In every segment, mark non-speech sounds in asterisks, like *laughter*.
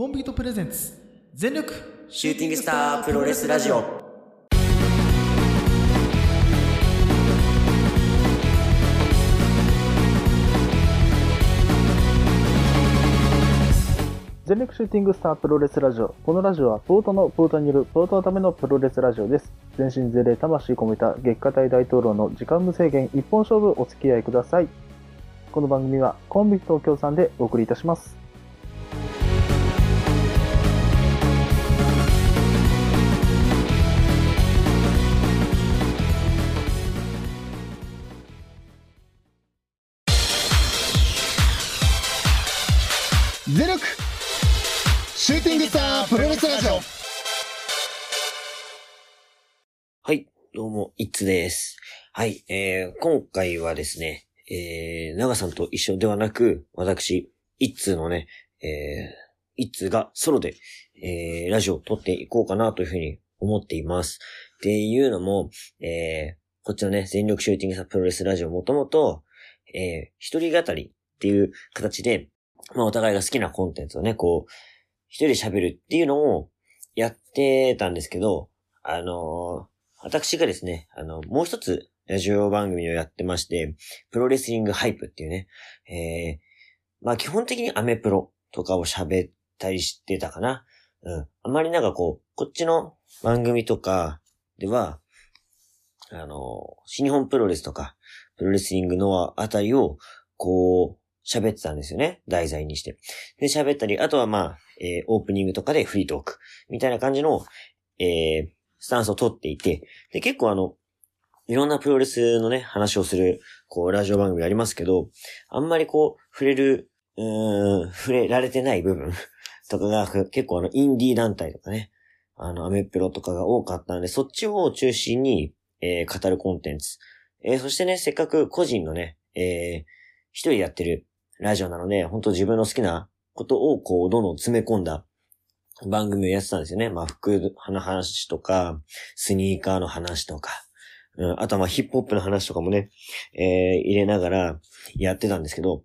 コンビートプレゼンツ全力シューティングスタープロレスラジオ。全力シューティングスタープロレスラジオ。このラジオは、ポートのポートによるポートのためのプロレスラジオです。全身全霊魂込めた月下大大統領の時間無制限一本勝負お付き合いください。この番組はコンビ東京さんでお送りいたします。どうも、いっつです。はい、えー、今回はですね、えー、長さんと一緒ではなく、私、いっつのね、えー、いっつがソロで、えー、ラジオを撮っていこうかなというふうに思っています。っていうのも、えー、こっちのね、全力シューティングスタープロレスラジオもともと、えー、一人語りっていう形で、まあお互いが好きなコンテンツをね、こう、一人で喋るっていうのをやってたんですけど、あのー私がですね、あの、もう一つラジオ番組をやってまして、プロレスリングハイプっていうね、えー、まあ基本的にアメプロとかを喋ったりしてたかな。うん。あまりなんかこう、こっちの番組とかでは、あの、新日本プロレスとか、プロレスリングのあたりを、こう、喋ってたんですよね。題材にして。で、喋ったり、あとはまあ、えーオープニングとかでフリートーク、みたいな感じの、えースタンスを取っていて、で、結構あの、いろんなプロレスのね、話をする、こう、ラジオ番組ありますけど、あんまりこう、触れる、うん、触れられてない部分 *laughs* とかが、結構あの、インディー団体とかね、あの、アメプロとかが多かったので、そっちを中心に、えー語るコンテンツ。えーそしてね、せっかく個人のね、えー一人やってるラジオなので、本当自分の好きなことをこう、どんどん詰め込んだ番組をやってたんですよね。まあ、服の話とか、スニーカーの話とか、うん、あとはまあヒップホップの話とかもね、えー入れながらやってたんですけど、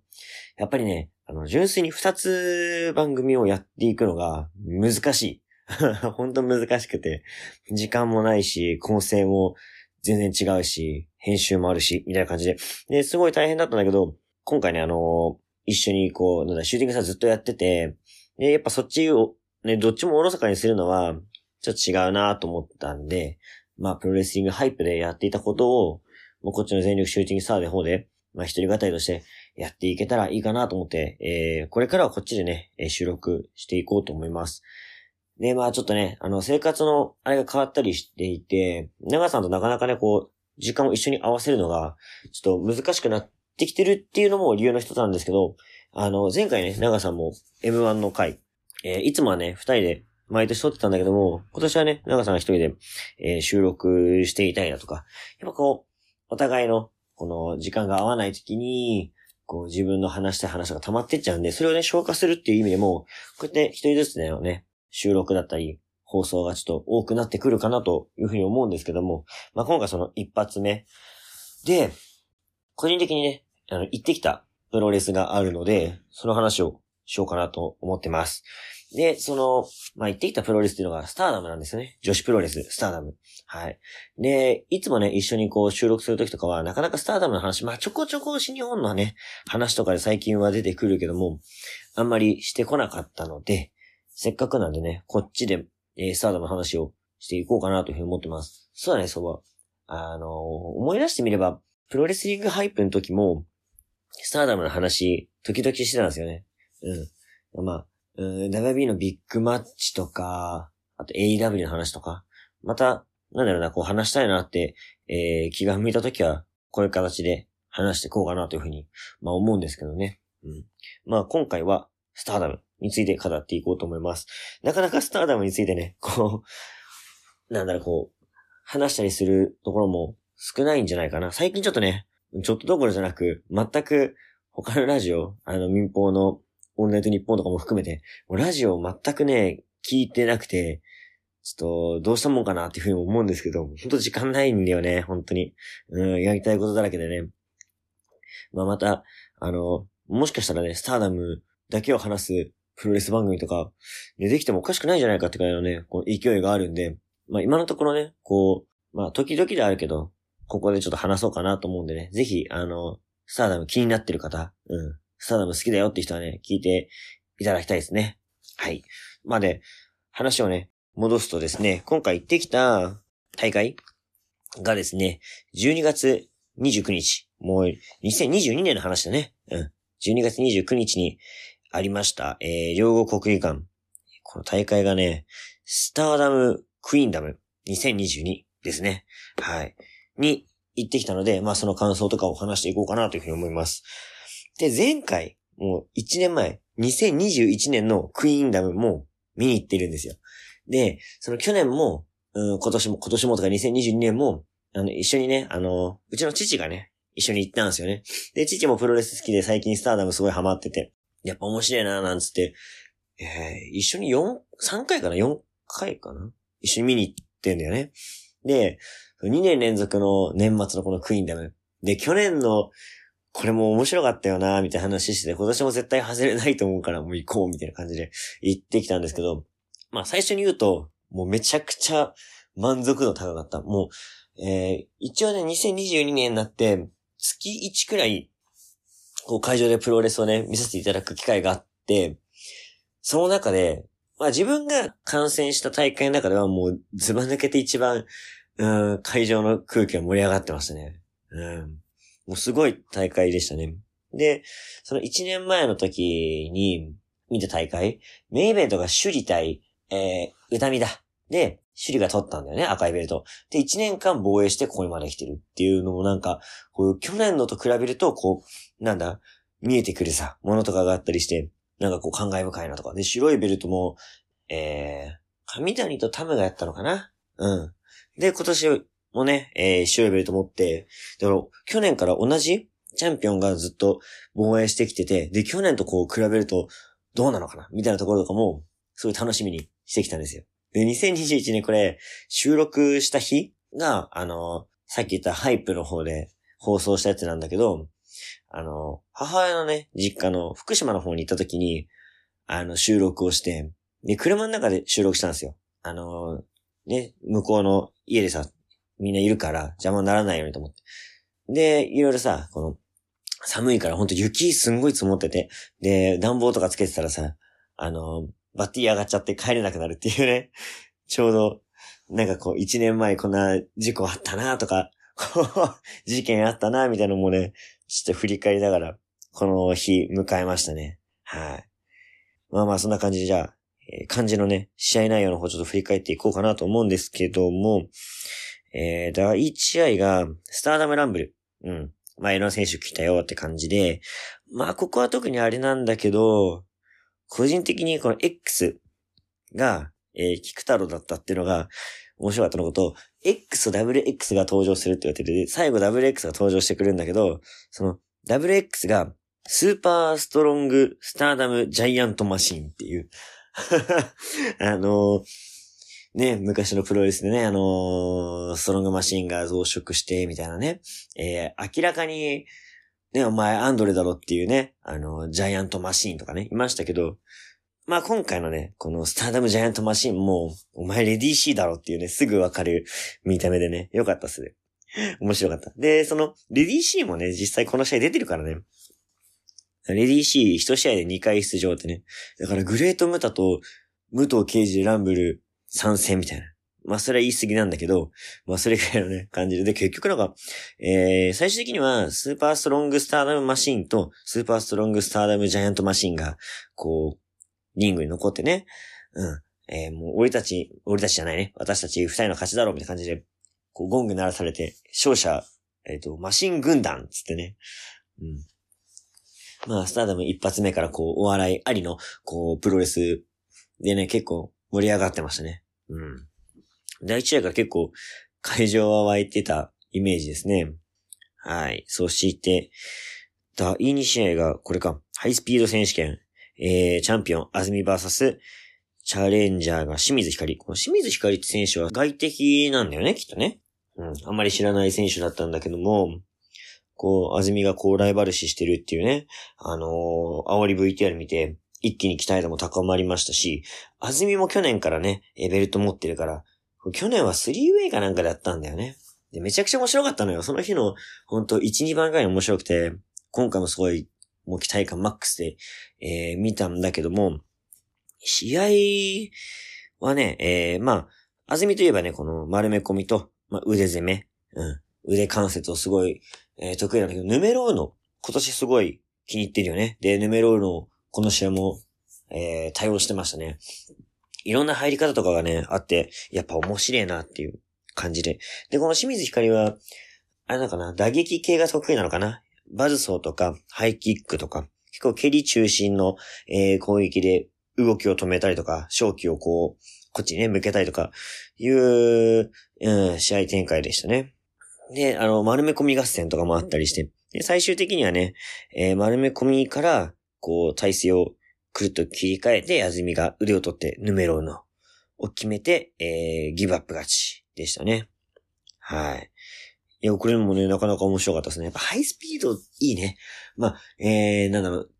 やっぱりね、あの、純粋に二つ番組をやっていくのが難しい。*laughs* 本当難しくて、時間もないし、構成も全然違うし、編集もあるし、みたいな感じで。で、すごい大変だったんだけど、今回ね、あの一緒にこう、なんだ、シューティングさずっとやってて、で、やっぱそっちを、ね、どっちもおろそかにするのは、ちょっと違うなと思ったんで、まあ、プロレスリングハイプでやっていたことを、もうこっちの全力シューティングスターで方で、まあ、一人語りとしてやっていけたらいいかなと思って、えー、これからはこっちでね、収録していこうと思います。で、まあちょっとね、あの、生活のあれが変わったりしていて、長さんとなかなかね、こう、時間を一緒に合わせるのが、ちょっと難しくなってきてるっていうのも理由の一つなんですけど、あの、前回ね、長さんも M1 の回、えーいつもはね、二人で毎年撮ってたんだけども、今年はね、長さんが一人で、えー収録していたいなとか、やっぱこう、お互いの、この時間が合わない時に、こう自分の話したい話が溜まってっちゃうんで、それをね、消化するっていう意味でも、こうやって一人ずつのね、収録だったり、放送がちょっと多くなってくるかなというふうに思うんですけども、まあ今回その一発目で、個人的にね、あの、行ってきたプロレスがあるので、その話をしようかなと思ってます。で、その、まあ、行ってきたプロレスっていうのがスターダムなんですよね。女子プロレス、スターダム。はい。で、いつもね、一緒にこう収録するときとかは、なかなかスターダムの話、まあ、ちょこちょこ新日本のね、話とかで最近は出てくるけども、あんまりしてこなかったので、せっかくなんでね、こっちで、えースターダムの話をしていこうかなというふうに思ってます。そうだね、そう。あのー思い出してみれば、プロレスリングハイプの時も、スターダムの話、時々してたんですよね。うん。まあ、うん、WB のビッグマッチとか、あと AEW の話とか、また、なんだろうな、こう話したいなって、えー、気が向いた時は、こういう形で話していこうかなというふうに、まあ思うんですけどね。うん。まあ今回は、スターダムについて語っていこうと思います。なかなかスターダムについてね、*laughs* こう、なんだろう、こう、話したりするところも少ないんじゃないかな。最近ちょっとね、ちょっとどころじゃなく、全く他のラジオ、あの民放のオールナイトニッポンとかも含めて、もうラジオ全くね、聞いてなくて、ちょっと、どうしたもんかなっていうふうに思うんですけど、本当時間ないんだよね、本当に。うん、やりたいことだらけでね。まあまた、あの、もしかしたらね、スターダムだけを話すプロレス番組とか、ね、できてもおかしくないじゃないかってくらいのね、こう勢いがあるんで、まあ今のところね、こう、まあ時々であるけど、ここでちょっと話そうかなと思うんでね、ぜひ、あの、スターダム気になってる方、うん、スターダム好きだよって人はね、聞いていただきたいですね。はい。まあで、話をね、戻すとですね、今回行ってきた大会がですね、12月29日、もう2022年の話だね。うん。12月29日にありました、えー、両国国技館。この大会がね、スターダムクイーンダム2022ですね。はい。に行ってきたので、まあその感想とかを話していこうかなというふうに思います。で、前回、もう1年前、2021年のクイーンダムも見に行ってるんですよ。で、その去年も、うん、今年も、今年もとか2022年も、あの、一緒にね、あの、うちの父がね、一緒に行ったんですよね。で、父もプロレス好きで最近スターダムすごいハマってて、やっぱ面白いななんつって、えー、一緒に4、3回かな ?4 回かな？一緒に見に行ってんだよね。で、2年連続の年末のこのクイーンダム。で、去年の、これも面白かったよなみたいな話して、今年も絶対外れないと思うからもう行こうみたいな感じで行ってきたんですけど、まあ最初に言うと、もうめちゃくちゃ満足度高かった。もう、えー、一応ね、2022年になって、月1くらい、こう会場でプロレスをね、見させていただく機会があって、その中で、まあ自分が観戦した大会の中ではもうズバ抜けて一番、うん、会場の空気が盛り上がってましたね。うん。もうすごい大会でしたね。で、その1年前の時に見た大会、メイベントが首里対、えー、歌見だ。で、首里が取ったんだよね、赤いベルト。で、1年間防衛してここにまで来てるっていうのもなんか、こういう、去年のと比べると、こう、なんだ、見えてくるさ、ものとかがあったりして、なんかこう、感慨深いなとか。で、白いベルトも、えー、上谷とタムがやったのかな？うん。で、今年もね、えー、白いベルト持って、だから、去年から同じチャンピオンがずっと防衛してきてて、で、去年とこう比べると、どうなのかなみたいなところとかも、すごい楽しみにしてきたんですよ。で、2021年これ、収録した日が、あの、さっき言ったハイプの方で放送したやつなんだけど、あの、母親のね、実家の福島の方に行った時に、あの、収録をして、で、車の中で収録したんですよ。あの、ね、向こうの家でさ、みんないるから邪魔にならないようにと思って。で、いろいろさ、この、寒いからほんと雪すんごい積もってて、で、暖房とかつけてたらさ、あの、バッティー上がっちゃって帰れなくなるっていうね。*laughs* ちょうど、なんかこう、一年前こんな事故あったなとか、*laughs* 事件あったなみたいなのもね、ちょっと振り返りながら、この日迎えましたね。はい。まあまあそんな感じでじゃあ、えー、漢字のね、試合内容の方ちょっと振り返っていこうかなと思うんですけども、えー、第1試合が、スターダムランブル。うん。まあ、いろんな選手来たよって感じで、まあ、ここは特にあれなんだけど、個人的にこの X が、えー、菊太郎だったっていうのが面白かったのこと、X と WX が登場するって言われてて、最後 WX が登場してくるんだけど、その WX がスーパーストロングスターダムジャイアントマシンっていう *laughs* あのー、ね、昔のプロレスでね、あのー、ストロングマシンが増殖して、みたいなね、えー、明らかに、ね、お前アンドレだろっていうね、あのー、ジャイアントマシンとかね、いましたけど、まあ今回のね、このスターダムジャイアントマシンも、お前レディーシーだろっていうね、すぐわかる見た目でね、よかったっすね。面白かった。で、その、レディーシーもね、実際この試合出てるからね。レディーシー一試合で2回出場ってね。だからグレートムタと武藤刑事ランブル参戦みたいな。まあそれは言い過ぎなんだけど、まあそれぐらいのね、感じで。で、結局なんか、えー、最終的には、スーパーストロングスターダムマシンと、スーパーストロングスターダムジャイアントマシンが、こう、リングに残ってね、うん。えー、もう俺たち、俺たちじゃないね。私たち二人の勝ちだろうみたいな感じで、こうゴング鳴らされて、勝者、えっ、ー、と、マシン軍団つってね。うん。まあ、スターダム一発目からこう、お笑いありの、こう、プロレスでね、結構盛り上がってましたね。うん。第一試合から結構、会場は湧いてたイメージですね。はい。そして、第二試合が、これか、ハイスピード選手権。えー、チャンピオン、安住バーサス、チャレンジャーが清水光。この清水光って選手は外敵なんだよね、きっとね。うん。あんまり知らない選手だったんだけども、こう、安住がこう、ライバル視してるっていうね、あのー、煽り VTR 見て、一気に期待度も高まりましたし、安住も去年からね、ベルト持ってるから、去年はスリーウェイかなんかだったんだよね。で、めちゃくちゃ面白かったのよ。その日の、ほんと1、2番ぐらい面白くて、今回もすごい、もう期待感マックスで、えー、見たんだけども、試合はね、えー、まあ、安住といえばね、この丸め込みと、まあ、腕攻め、うん、腕関節をすごい、えー、得意なんだけど、ヌメローの今年すごい気に入ってるよね。で、ヌメローのこの試合も、えー、対応してましたね。いろんな入り方とかがね、あって、やっぱ面白いなっていう感じで。で、この清水ひかりは、あれなのかな、打撃系が得意なのかな？バズソーとか、ハイキックとか、結構蹴り中心の、えー、攻撃で動きを止めたりとか、正気をこう、こっちにね、向けたりとか、いう、うん、試合展開でしたね。で、あの、丸め込み合戦とかもあったりして、で、最終的にはね、えー、丸め込みから、こう、体勢をくるっと切り替えて、あずみが腕を取ってヌメローのを決めて、えー、ギブアップ勝ちでしたね。はい。いや、これもね、なかなか面白かったですね。やっぱハイスピードいいね。まあ、えー、なんだろう、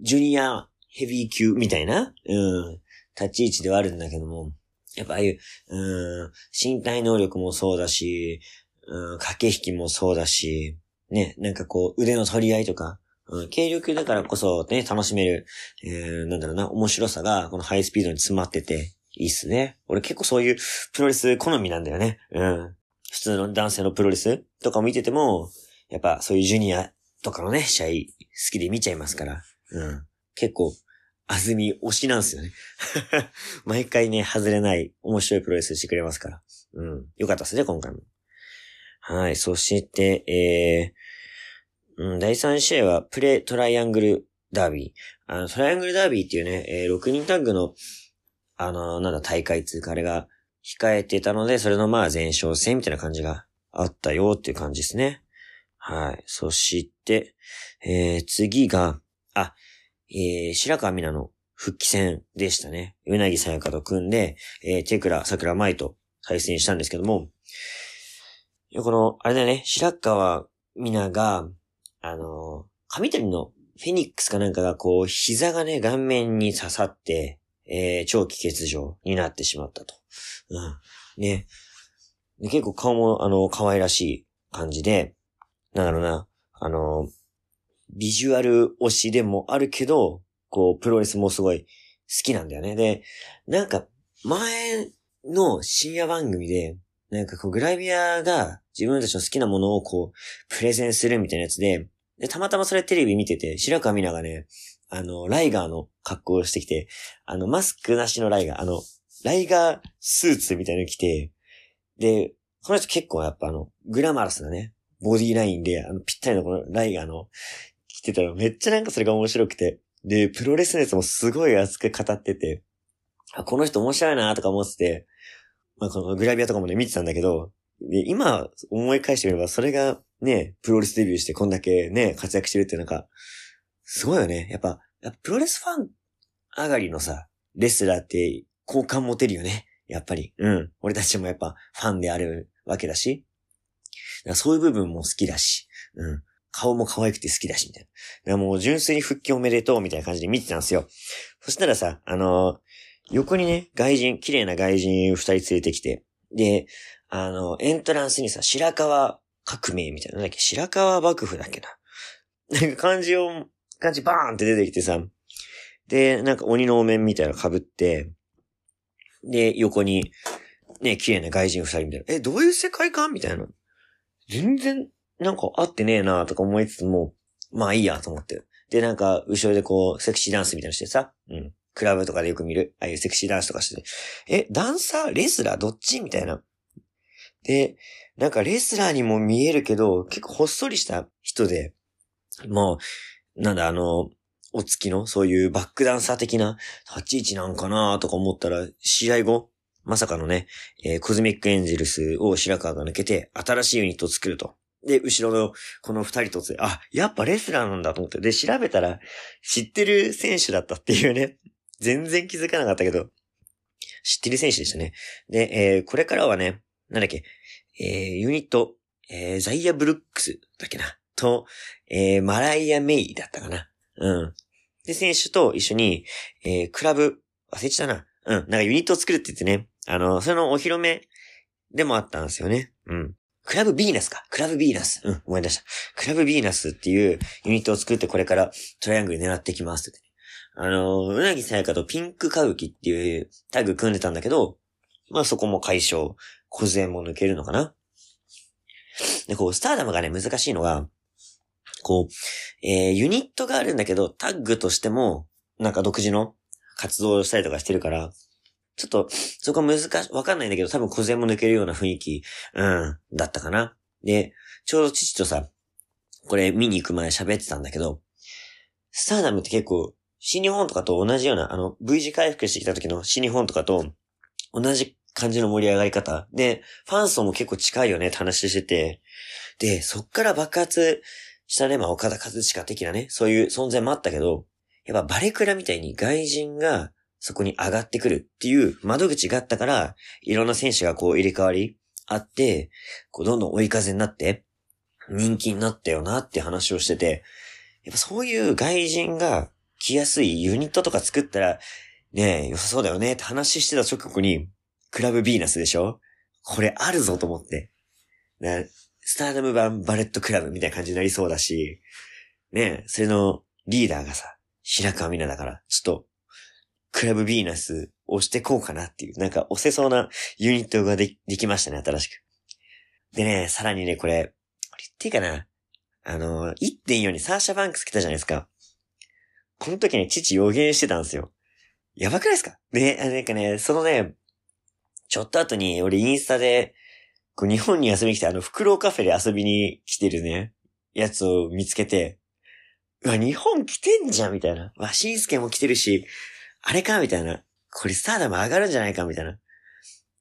ジュニアヘビー級みたいな、うん、立ち位置ではあるんだけども、やっぱああいう、うん、身体能力もそうだし、うん、駆け引きもそうだし、ね、なんかこう、腕の取り合いとか、うん、軽量級だからこそね、楽しめる、えー、なんだろうな、面白さが、このハイスピードに詰まってて、いいっすね。俺結構そういうプロレス好みなんだよね。うん。普通の男性のプロレスとかを見てても、やっぱそういうジュニアとかのね、試合好きで見ちゃいますから。うん。結構、あずみ推しなんですよね。*laughs* 毎回ね、外れない面白いプロレスしてくれますから。うん。よかったですね、今回も。はい。そして、えー、うん、第3試合はプレトライアングルダービー。あの、トライアングルダービーっていうね、えー、6人タッグの、あの、なんだ、大会通過あれが控えてたので、それのまあ前哨戦みたいな感じがあったよっていう感じですね。はい。そして、えー、次が、あ、えー、白川美奈の復帰戦でしたね。うなぎさやかと組んで、えー、テクラ、桜舞と対戦したんですけども、この、あれだね、白川美奈が、あの、神谷のフェニックスかなんかがこう、膝がね、顔面に刺さって、えー、長期欠場になってしまったと。うん。ね。結構顔も、あの、可愛らしい感じで、なんだろうな、あの、ビジュアル推しでもあるけど、こう、プロレスもすごい好きなんだよね。で、なんか、前の深夜番組で、なんかこう、グラビアが自分たちの好きなものをこう、プレゼンするみたいなやつで、で、たまたまそれテレビ見てて、白川美奈がね、あの、ライガーの格好をしてきて、あの、マスクなしのライガー、あの、ライガースーツみたいなの着て、で、この人結構やっぱあの、グラマラスなね、ボディラインで、あの、ぴったりのこのライガーの着てたらめっちゃなんかそれが面白くて、で、プロレス熱もすごい熱く語ってて、あ、この人面白いなとか思ってて、まあ、このグラビアとかもね、見てたんだけど、で、今思い返してみれば、それがね、プロレスデビューしてこんだけね、活躍してるってなんか、すごいよね。やっぱ、っぱプロレスファン上がりのさ、レスラーって好感持てるよね。やっぱり。うん。俺たちもやっぱファンであるわけだし。だそういう部分も好きだし。うん。顔も可愛くて好きだし、みたいな。だもう純粋に復帰おめでとう、みたいな感じで見てたんですよ。そしたらさ、あのー、横にね、外人、綺麗な外人二人連れてきて、で、あの、エントランスにさ、白川革命みたいな、なんだっけ、白川幕府だっけな？*laughs* なんか漢字を、漢字バーンって出てきてさ、で、なんか鬼のお面みたいなの被って、で、横に、ね、綺麗な外人二人みたいな。え、どういう世界観みたいな。全然、なんか合ってねえなとか思いつつも、まあいいやと思って。で、なんか、後ろでこう、セクシーダンスみたいなのしてさ、うん。クラブとかでよく見る、ああいうセクシーダンスとかして、え、ダンサー？レスラー？どっち？みたいな。で、なんかレスラーにも見えるけど、結構ほっそりした人で、もう、なんだ、あの、お付きのそういうバックダンサー的な立ち位置なんかなとか思ったら、試合後、まさかのね、えー、コズミックエンジェルスを白川が抜けて、新しいユニットを作ると。で、後ろのこの二人とつ、あ、やっぱレスラーなんだと思って。で、調べたら、知ってる選手だったっていうね。全然気づかなかったけど、知ってる選手でしたね。で、えー、これからはね、なんだっけ、えー、ユニット、えー、ザイア・ブルックスだっけな？と、えー、マライア・メイだったかな？うん。で、選手と一緒に、えー、クラブ、忘れちゃったな。うん、なんかユニットを作るって言ってね、あの、それのお披露目でもあったんですよね。うん。クラブビーナスか。クラブビーナス。うん、思い出した。クラブビーナスっていうユニットを作ってこれからトライアングル狙っていきますって、あの、うなぎさやかとピンクカウキっていうタグ組んでたんだけど、まあそこも解消。小勢も抜けるのかな？で、こう、スターダムがね、難しいのが、こう、えー、ユニットがあるんだけど、タッグとしても、なんか独自の活動をしたりとかしてるから、ちょっと、そこ難し、わかんないんだけど、多分小勢も抜けるような雰囲気、うん、だったかな。で、ちょうど父とさ、これ見に行く前喋ってたんだけど、スターダムって結構、新日本とかと同じような、あの、V 字回復してきた時の新日本とかと同じ感じの盛り上がり方。で、ファン層も結構近いよねって話してて、で、そっから爆発したね、まあ岡田和親的なね、そういう存在もあったけど、やっぱバレクラみたいに外人がそこに上がってくるっていう窓口があったから、いろんな選手がこう入れ替わりあって、こうどんどん追い風になって、人気になったよなって話をしてて、やっぱそういう外人が来やすいユニットとか作ったら、ねえ、良さそうだよねって話してた直後に、クラブビーナスでしょ？これあるぞと思って。ね、スターダム版バレットクラブみたいな感じになりそうだし、ねそれのリーダーがさ、白川みなだから、ちょっと、クラブビーナス押してこうかなっていう、なんか押せそうなユニットがでできましたね、新しく。でね、さらにね、これ、これ言っていいかな？あの、1.4にサーシャバンクス来たじゃないですか。この時ね、父予言してたんですよ。やばくないですか？ね、なんかね、そのね、ちょっと後に、俺インスタで、こう日本に遊びに来て、あの、フクロウカフェで遊びに来てるね、やつを見つけて、うわ、日本来てんじゃんみたいな。わ、しんすけも来てるし、あれか？みたいな。これスターダム上がるんじゃないか？みたいな。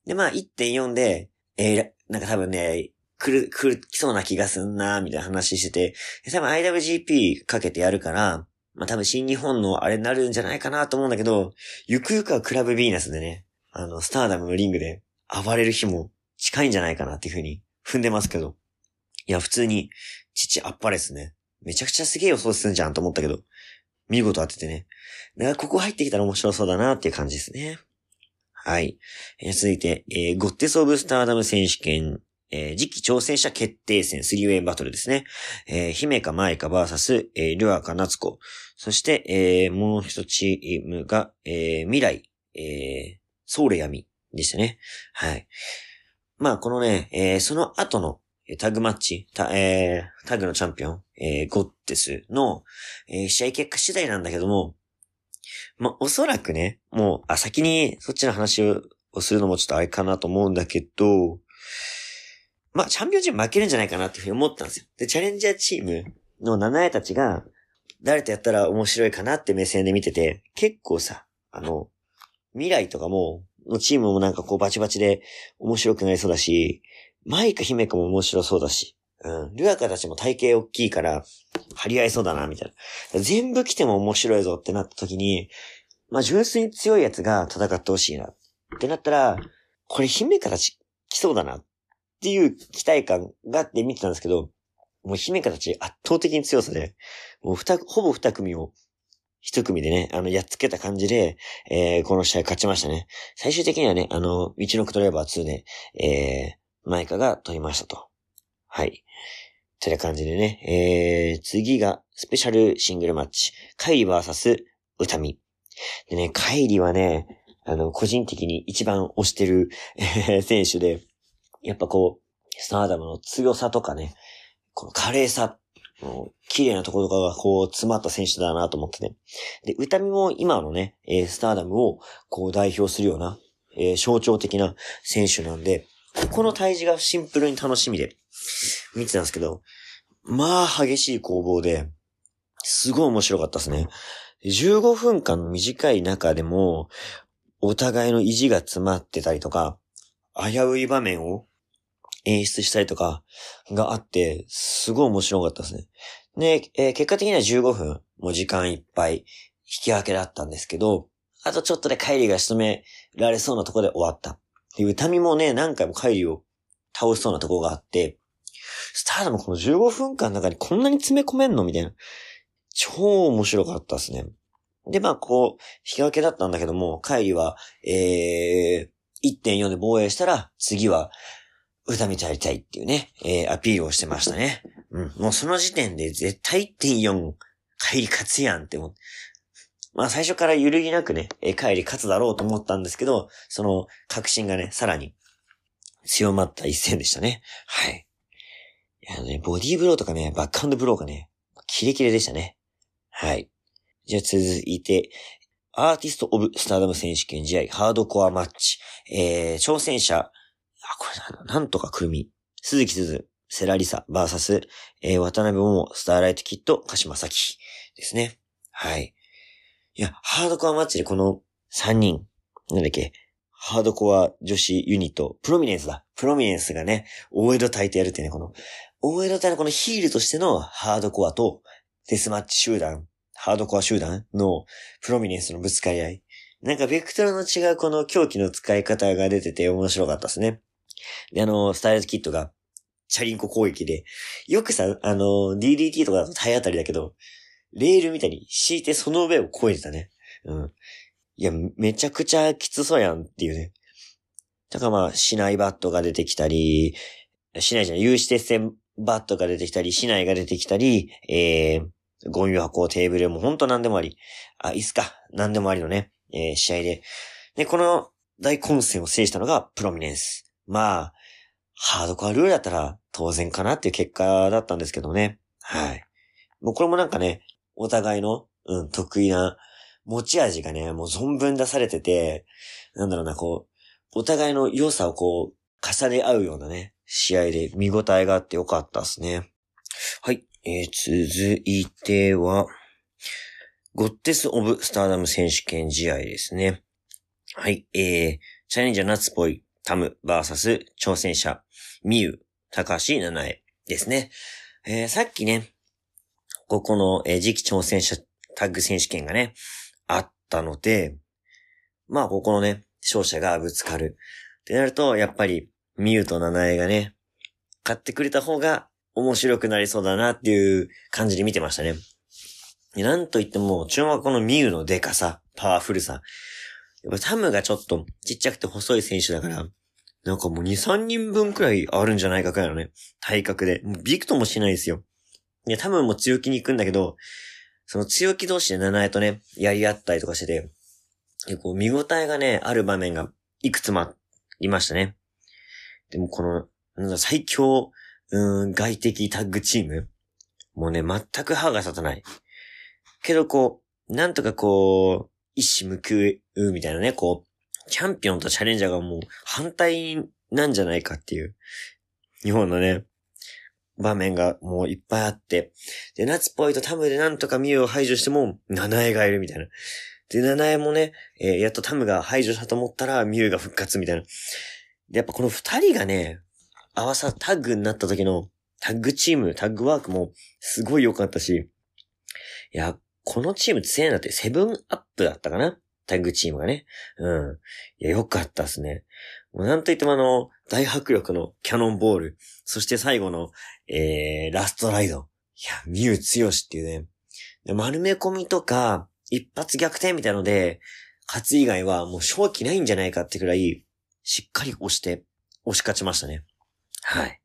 で、まあ、1.4で、えー、なんか多分ね、来る、来る、来そうな気がすんな、みたいな話してて、多分 IWGP かけてやるから、まあ多分新日本のあれになるんじゃないかなと思うんだけど、ゆくゆくはクラブビーナスでね、あの、スターダムのリングで暴れる日も近いんじゃないかなっていうふうに踏んでますけど。いや、普通に、父あっぱれっすね。めちゃくちゃすげえ予想するじゃんと思ったけど、見事当ててね。だからここ入ってきたら面白そうだなっていう感じですね。はい。えー、続いて、えー、ゴッテスオブスターダム選手権、えー、次期挑戦者決定戦、スリーウェイバトルですね。えー、姫か舞かバーサス、えー、ルアか夏子。そして、えー、もう一チームが、えー、未来、えー、ソウル闇でしたね。はい。まあ、このね、えー、その後のタグマッチ、タ,、えー、タグのチャンピオン、えー、ゴッテスの、えー、試合結果次第なんだけども、まあ、おそらくね、もう、あ、先にそっちの話をするのもちょっとあれかなと思うんだけど、まあ、チャンピオンチーム負けるんじゃないかなっていうふうに思ったんですよ。で、チャレンジャーチームの七重たちが、誰とやったら面白いかなって目線で見てて、結構さ、あの、未来とかも、のチームもなんかこうバチバチで面白くなりそうだし、マイカ姫かも面白そうだし、うん。ルアカたちも体型大きいから、張り合いそうだな、みたいな。全部来ても面白いぞってなった時に、まあ純粋に強いやつが戦ってほしいな。ってなったら、これ姫かたち来そうだな。っていう期待感があって見てたんですけど、もう姫かたち圧倒的に強さで、もう二、ほぼ二組を一組でね、あの、やっつけた感じで、えー、この試合勝ちましたね。最終的にはね、あの、道のくドライバー2で、えー、マイカが取りましたと。はい。という感じでね、えー、次が、スペシャルシングルマッチ。カイリバーサス、歌見。でね、カイリはね、あの、個人的に一番推してる、えー、選手で、やっぱこう、スターダムの強さとかね、この華麗さ綺麗なところがこう詰まった選手だなと思ってね。で、歌見も今のね、え、スターダムをこう代表するような、え、象徴的な選手なんで、ここの対峙がシンプルに楽しみで見てたんですけど、まあ激しい攻防で、すごい面白かったですね。15分間の短い中でも、お互いの意地が詰まってたりとか、危うい場面を演出したりとかがあって、すごい面白かったですね。で、えー、結果的には15分、もう時間いっぱい引き分けだったんですけど、あとちょっとで帰りが仕留められそうなところで終わった。で、歌見もね、何回も帰りを倒しそうなところがあって、スターダムこの15分間の中にこんなに詰め込めんの？みたいな。超面白かったですね。で、まあ、こう、引き分けだったんだけども、帰りは、えー、1.4で防衛したら、次は、歌見てやりたいっていうね、えー、アピールをしてましたね。うん。もうその時点で絶対1.4、帰り勝つやんって思って。まあ最初から揺るぎなくね、えー、帰り勝つだろうと思ったんですけど、その確信がね、さらに強まった一戦でしたね。はい。いやね、ボディーブローとかね、バックハンドブローがね、キレキレでしたね。はい。じゃあ続いて、アーティスト・オブ・スターダム選手権試合、ハードコアマッチ。えー、挑戦者、これなんとかくるみ。鈴季すず、世羅りさ、バーサス、えー、渡辺桃、スターライトキッド、鹿島咲ですね。はい。いや、ハードコアマッチでこの3人、なんだっけ、ハードコア女子ユニット、プロミネンスだ。プロミネンスがね、大江戸隊とやるってね、この、大江戸隊のこのヒールとしてのハードコアと、デスマッチ集団、ハードコア集団のプロミネンスのぶつかり合い。なんかベクトルの違うこの狂気の使い方が出てて面白かったですね。で、あの、スタイルズキットが、チャリンコ攻撃で、よくさ、あの、DDT とかだと体当たりだけど、レールみたいに敷いてその上を越えてたね。うん。いや、めちゃくちゃきつそうやんっていうね。だからまあ、市内バットが出てきたり、市内じゃない、有刺鉄線バットが出てきたり、市内が出てきたり、えー、ゴミ箱、テーブルもほんと何でもあり。あ、椅子か。何でもありのね、えー、試合で。で、この大混戦を制したのがプロミネンス。まあ、ハードコアルールだったら当然かなっていう結果だったんですけどね。はい。もうこれもなんかね、お互いの、うん、得意な持ち味がね、もう存分出されてて、なんだろうな、こう、お互いの良さをこう、重ね合うようなね、試合で見応えがあってよかったですね。はい。えー、続いては、ゴッテス・オブ・スターダム選手権試合ですね。はい。えー、チャレンジャーナッツポイ、タム、バーサス、挑戦者、ミユ、高橋七重ですね。えー、さっきね、ここの、えー、次期挑戦者タッグ選手権がね、あったので、まあ、ここのね、勝者がぶつかる。ってなると、やっぱり、ミユと七重がね、買ってくれた方が面白くなりそうだなっていう感じで見てましたね。なんと言っても、注目はこのミュウのデカさ、パワフルさ。やっぱタムがちょっとちっちゃくて細い選手だから、なんかもう2、3人分くらいあるんじゃないかくらいのね、体格で。もうビクともしないですよ。いや、タムも強気に行くんだけど、その強気同士で七重とね、やり合ったりとかしてて、結構見応えがね、ある場面がいくつもありましたね。でもこの、なんだ最強うん、外的タッグチームもうね、全く歯が立たない。けどこう、なんとかこう、一矢報うみたいなね、こう、チャンピオンとチャレンジャーがもう反対なんじゃないかっていう、日本のね、場面がもういっぱいあって、で、夏っぽいとタムでなんとかミュウを排除しても、七重がいるみたいな。で、七重もね、えー、やっとタムが排除したと思ったら、ミュウが復活みたいな。で、やっぱこの二人がね、合わさ、タッグになった時のタッグチーム、タッグワークもすごい良かったし、いや、このチーム強いなって、セブンアップだったかな？タッグチームがね。うん。いや、良かったっすね。もうなんといってもあの、大迫力のキャノンボール、そして最後の、えー、ラストライド。いや、ミュウ強しっていうね。で丸め込みとか、一発逆転みたいので、勝つ以外はもう勝機ないんじゃないかってくらい、しっかり押して、押し勝ちましたね。はい。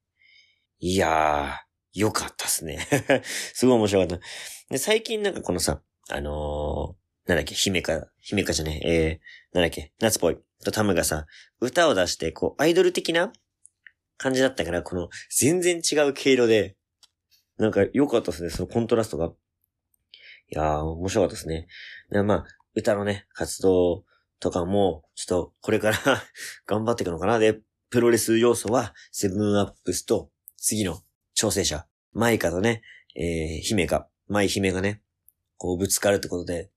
いやー、よかったっすね。*laughs* すごい面白かった。で、最近なんかこのさ、あのー、なんだっけ、姫か、姫かじゃねえ、えー、なんだっけ、夏っぽい。とタムがさ、歌を出して、こう、アイドル的な感じだったから、この、全然違う毛色で、なんか良かったですね、そのコントラストが。いやー、面白かったですね。でまあ、歌のね、活動とかも、ちょっと、これから *laughs* 頑張っていくのかな。で、プロレス要素は、セブンアップスと、次の挑戦者、マイカとね、えー、姫が、マイ姫がね、こうぶつかるってことで、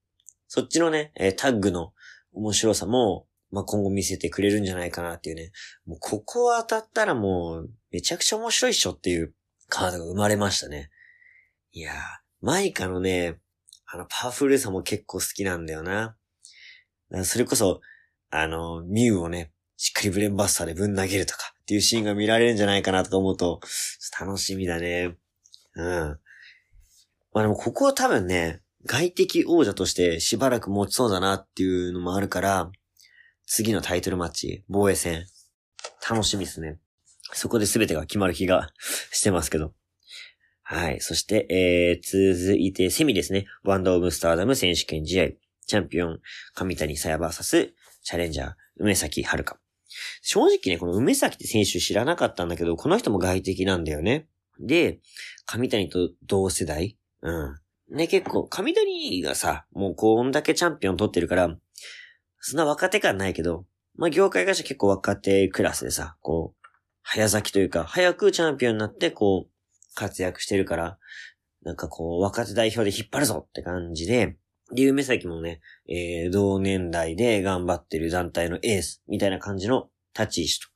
そっちのね、えー、タッグの面白さも、まあ、今後見せてくれるんじゃないかなっていうね。もうここ当たったらもう、めちゃくちゃ面白いっしょっていうカードが生まれましたね。いやー、マイカのね、あの、パワフルさも結構好きなんだよな。それこそ、あの、ミュウをね、しっかりブレンバスターでぶん投げるとかっていうシーンが見られるんじゃないかなとか思うと、楽しみだね。うん。まあでもここは多分ね、外敵王者としてしばらく持ちそうだなっていうのもあるから、次のタイトルマッチ、防衛戦、楽しみですね。そこで全てが決まる気が *laughs* してますけど。はい。そして、えー、続いてセミですね。ワンダオブスターダム選手権試合。チャンピオン、上谷さやバーサス、チャレンジャー、梅崎遥。正直ね、この梅崎って選手知らなかったんだけど、この人も外敵なんだよね。で、上谷と同世代？うん。ね、結構、上谷がさ、もうこんだけチャンピオン取ってるから、そんな若手感ないけど、まあ、業界会社結構若手クラスでさ、こう、早咲きというか、早くチャンピオンになって、こう、活躍してるから、なんかこう、若手代表で引っ張るぞって感じで、で、梅崎もね、えー、同年代で頑張ってる団体のエース、みたいな感じの立ち位置と。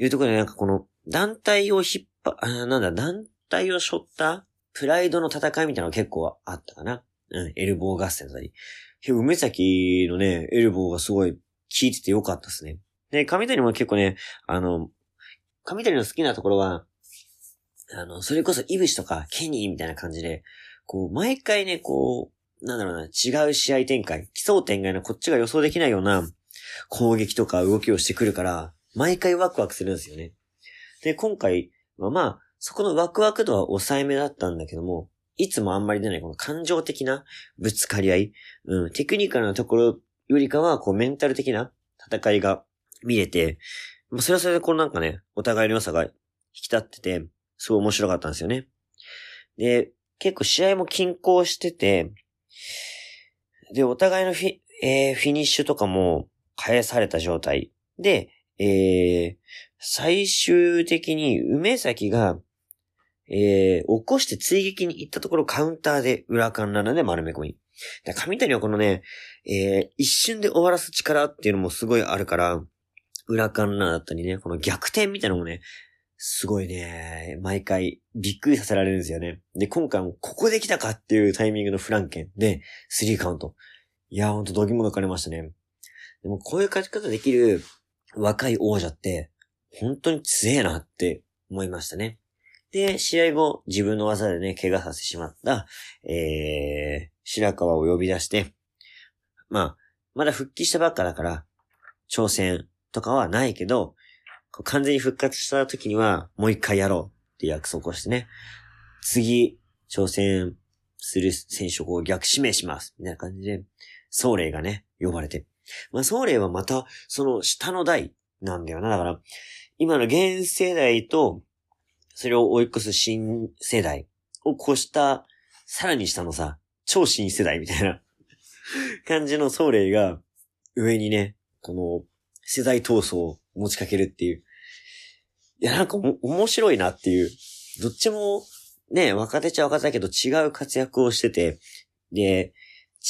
いうところでなんかこの、団体を引っ張、あ、なんだ、団体を背負ったプライドの戦いみたいなのが結構あったかな。うん、エルボー合戦だったり。梅崎のね、エルボーがすごい効いててよかったですね。で、上谷も結構ね、あの、上谷の好きなところは、あの、それこそイブシとかケニーみたいな感じで、こう、毎回ね、こう、なんだろうな、違う試合展開、奇想天外なこっちが予想できないような攻撃とか動きをしてくるから、毎回ワクワクするんですよね。で、今回はまあ、そこのワクワク度は抑えめだったんだけども、いつもあんまり出ないこの感情的なぶつかり合い、うん、テクニカルなところよりかは、こうメンタル的な戦いが見れて、まあ、それはそれでこうなんかね、お互いの良さが引き立ってて、すごい面白かったんですよね。で、結構試合も均衡してて、で、お互いのフィ,、えー、フィニッシュとかも返された状態で、えー、最終的に梅崎がえー、起こして追撃に行ったところカウンターで裏カンナで丸め込み。上谷はこのね、えー、一瞬で終わらす力っていうのもすごいあるから、裏カンナだったりね、この逆転みたいなのもね、すごいね、毎回びっくりさせられるんですよね。で、今回もここで来たかっていうタイミングのフランケンで、スリーカウント。いやほんと度肝抜かれましたね。でもこういう勝ち方できる若い王者って、本当に強えなって思いましたね。で、試合後、自分の技でね、怪我させてしまった、えー、白川を呼び出して、まあ、まだ復帰したばっかだから、挑戦とかはないけど、完全に復活した時には、もう一回やろうって約束をしてね、次、挑戦する選手を逆指名します。みたいな感じで、総霊がね、呼ばれて。まあ、総霊はまた、その下の代なんだよな。だから、今の現世代とそれを追い越す新世代を越した、さらに下のさ、超新世代みたいな感じの総霊が上にね、この世代闘争持ちかけるっていう。いや、なんか面白いなっていう。どっちもね、若手ちゃ若手だけど違う活躍をしてて、で、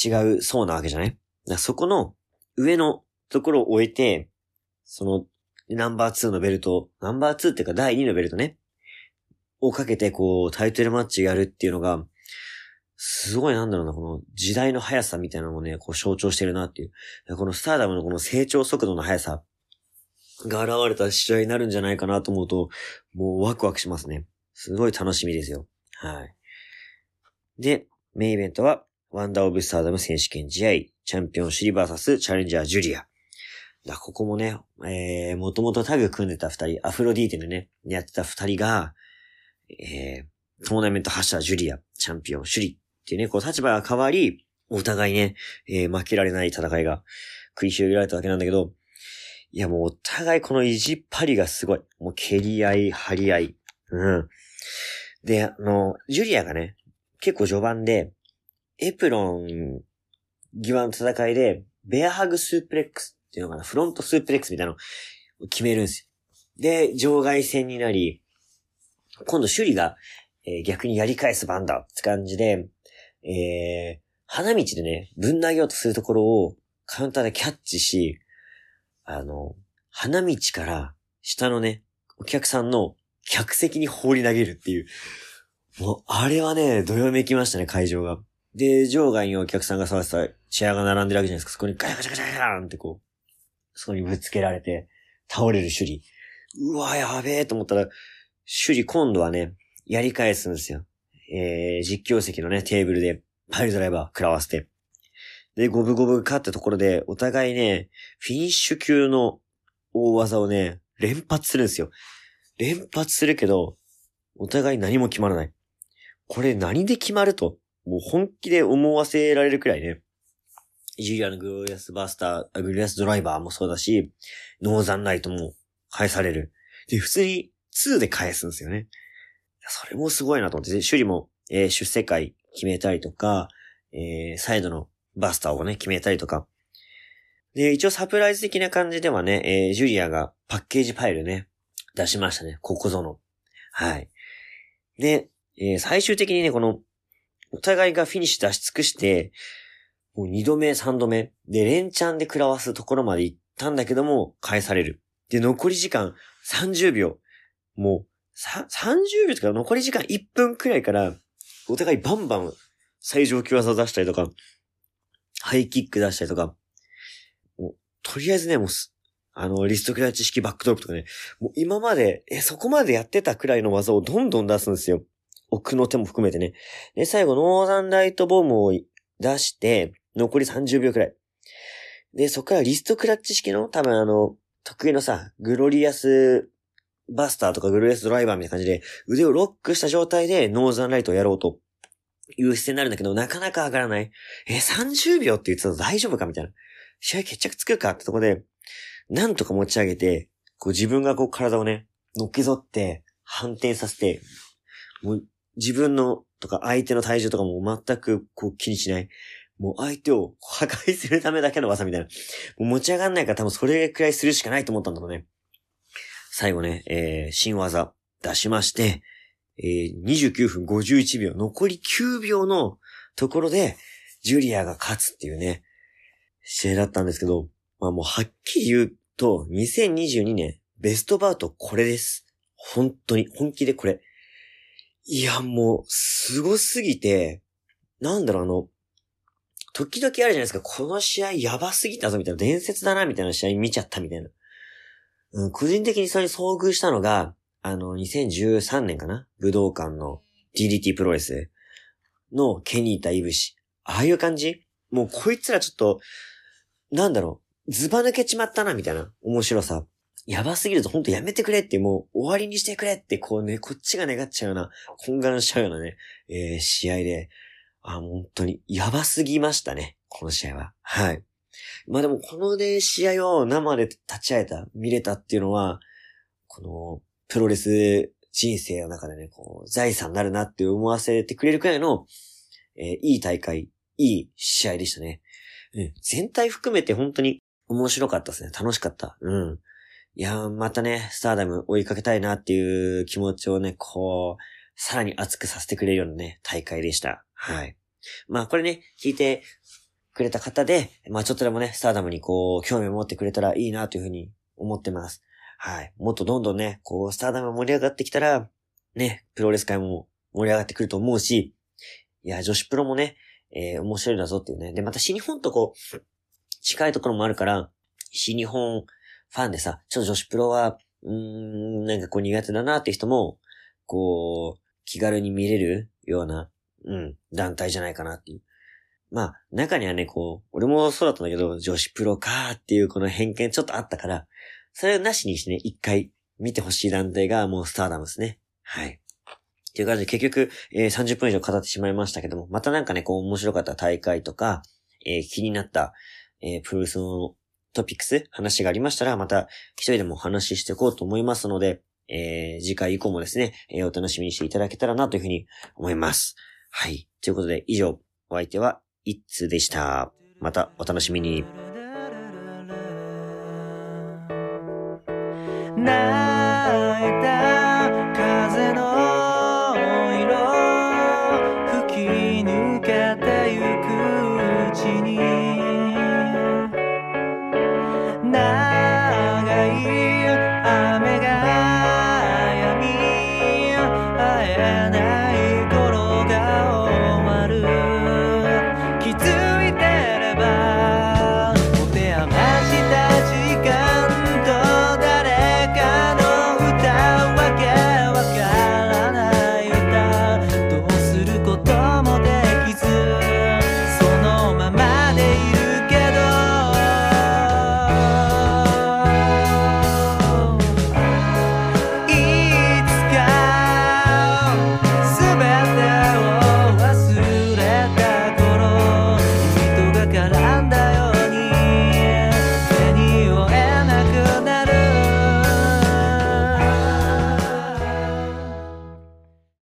違う層なわけじゃない？そこの上のところを終えて、そのナンバー2のベルト、ナンバー2っていうか第2のベルトね。をかけてこうタイトルマッチやるっていうのが、すごいなんだろうな、この時代の速さみたいなのをね、こう象徴してるなっていう。このスターダムのこの成長速度の速さが現れた試合になるんじゃないかなと思うと、もうワクワクしますね。すごい楽しみですよ。はい。で、メインイベントは、ワンダーオブスターダム選手権試合、チャンピオンシリバーサスチャレンジャージュリア。だここもね、えー、もともとタグ組んでた二人、アフロディーテでね、やってた二人が、えー、トーナメント覇者ジュリア、チャンピオン、シュリっていうね、こう立場が変わり、お互いね、えー、負けられない戦いが繰り広げられたわけなんだけど、いやもうお互いこの意地っ張りがすごい。もう蹴り合い、張り合い。うん。で、あの、ジュリアがね、結構序盤で、エプロン際の戦いで、ベアハグスープレックスっていうのかな、フロントスープレックスみたいなのを決めるんですよ。で、場外戦になり、今度首里が、えー、逆にやり返す番だって感じで、えー、花道でね、ぶん投げようとするところをカウンターでキャッチし、あの、花道から下のね、お客さんの客席に放り投げるっていう。もう、あれはね、どよめきましたね、会場が。で、場外にお客さんが触ってたチェアが並んでるわけじゃないですか。そこにガチャガチャガチャガチャンってこう、そこにぶつけられて、倒れる首里。うわ、やべえと思ったら、首里今度はね、やり返すんですよ。えー、実況席のね、テーブルで、パイルドライバー食らわせて。で、ゴブゴブ勝ったところで、お互いね、フィニッシュ級の大技をね、連発するんですよ。連発するけど、お互い何も決まらない。これ何で決まると、もう本気で思わせられるくらいね。ジュリアのグロリアスバスター、グロリアスドライバーもそうだし、ノーザンライトも返される。で、普通に2で返すんですよね。それもすごいなと思って、で首里も、えー出世会決めたりとか、えーサイドのバスターをね、決めたりとか。で、一応サプライズ的な感じではね、えージュリアがパッケージファイルね、出しましたね。ここぞの。はい。で、えー最終的にね、この、お互いがフィニッシュ出し尽くして、もう二度目、三度目、で、連チャンで食らわすところまで行ったんだけども、返される。で、残り時間30秒。もう、さ、30秒とか残り時間1分くらいから、お互いバンバン最上級技出したりとか、ハイキック出したりとか、もう、とりあえずね、もうす、あの、リストクラッチ式バックドロップとかね、もう今まで、え、そこまでやってたくらいの技をどんどん出すんですよ。奥の手も含めてね。で、最後、ノーザンライトボムを出して、残り30秒くらい。で、そこからリストクラッチ式の、多分あの、得意のさ、グロリアスバスターとかグロリアスドライバーみたいな感じで、腕をロックした状態でノーザンライトをやろうという姿勢になるんだけど、なかなか上がらない。え、30秒って言ってたら大丈夫かみたいな。試合決着つくかってとこで、なんとか持ち上げて、こう自分がこう体をね、乗っけぞって、反転させて、もう自分のとか相手の体重とかも全くこう気にしない。もう相手を破壊するためだけの技みたいな。もう持ち上がんないから多分それくらいするしかないと思ったんだろうね。最後ね、えー、新技出しまして、えー、29分51秒、残り9秒のところで、ジュリアが勝つっていうね、試合だったんですけど、まあもうはっきり言うと、2022年、ベストバウトこれです。本当に、本気でこれ。いや、もう、すごすぎて、なんだろう、あの、時々あるじゃないですか、この試合やばすぎたぞ、みたいな、伝説だな、みたいな試合見ちゃった、みたいな。うん、個人的にそれに遭遇したのが、あの、2013年かな？武道館の DDT プロレスのケニータ・イブシ。ああいう感じ？もうこいつらちょっと、なんだろう、ズバ抜けちまったな、みたいな面白さ。やばすぎるとほんとやめてくれって、もう終わりにしてくれって、こうね、こっちが願っちゃうような、懇願しちゃうようなね、えー、試合で、あ、本当に、やばすぎましたね、この試合は。はい。まあでも、このね、試合を生で立ち会えた、見れたっていうのは、この、プロレス人生の中でね、こう、財産になるなって思わせてくれるくらいの、えーいい大会、いい試合でしたね。うん、全体含めて本当に面白かったですね。楽しかった。うん。いやー、またね、スターダム追いかけたいなっていう気持ちをね、こう、さらに熱くさせてくれるようなね、大会でした。はい。まあこれね、聞いてくれた方で、まあちょっとでもね、スターダムにこう、興味を持ってくれたらいいなというふうに思ってます。はい。もっとどんどんね、こう、スターダムが盛り上がってきたら、ね、プロレス界も盛り上がってくると思うし、いや、女子プロもね、えー面白いだぞっていうね。で、また新日本とこう、近いところもあるから、新日本ファンでさ、ちょっと女子プロは、うーん、なんかこう苦手だなっていう人も、こう、気軽に見れるような、うん、団体じゃないかなっていう。まあ、中にはね、こう、俺もそうだったんだけど、女子プロかーっていうこの偏見ちょっとあったから、それをなしにしてね、一回見てほしい団体がもうスターダムですね。はい。という感じで結局、えー30分以上語ってしまいましたけども、またなんかね、こう面白かった大会とか、えー気になった、えープロレスのトピックス、話がありましたら、また一人でもお話ししていこうと思いますので、えー次回以降もですね、えーお楽しみにしていただけたらなというふうに思います。はい。ということで、以上、お相手は、一通でした。またお楽しみに。な